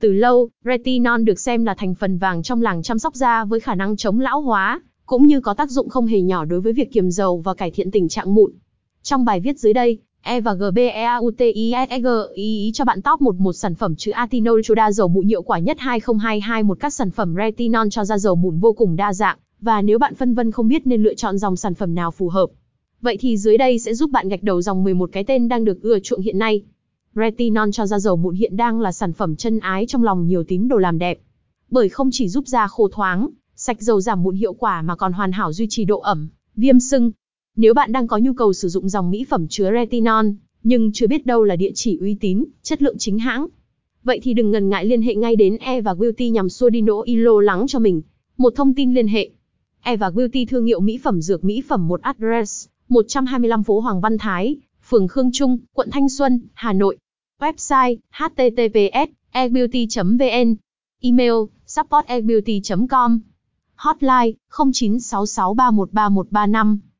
Từ lâu, retinol được xem là thành phần vàng trong làng chăm sóc da với khả năng chống lão hóa, cũng như có tác dụng không hề nhỏ đối với việc kiềm dầu và cải thiện tình trạng mụn. Trong bài viết dưới đây, E và GBEAUTISEG ý, ý cho bạn top 11 sản phẩm chứa atinol cho đa dầu mụn hiệu quả nhất 2022 một các sản phẩm retinol cho da dầu mụn vô cùng đa dạng, và nếu bạn phân vân không biết nên lựa chọn dòng sản phẩm nào phù hợp. Vậy thì dưới đây sẽ giúp bạn gạch đầu dòng 11 cái tên đang được ưa chuộng hiện nay. Retinol cho da dầu mụn hiện đang là sản phẩm chân ái trong lòng nhiều tín đồ làm đẹp. Bởi không chỉ giúp da khô thoáng, sạch dầu giảm mụn hiệu quả mà còn hoàn hảo duy trì độ ẩm, viêm sưng. Nếu bạn đang có nhu cầu sử dụng dòng mỹ phẩm chứa retinol, nhưng chưa biết đâu là địa chỉ uy tín, chất lượng chính hãng. Vậy thì đừng ngần ngại liên hệ ngay đến E và Beauty nhằm xua đi nỗi lo lắng cho mình. Một thông tin liên hệ. E và Beauty thương hiệu mỹ phẩm dược mỹ phẩm một address, 125 phố Hoàng Văn Thái, phường Khương Trung, quận Thanh Xuân, Hà Nội. Website https ebeauty.vn Email support com Hotline 0966313135.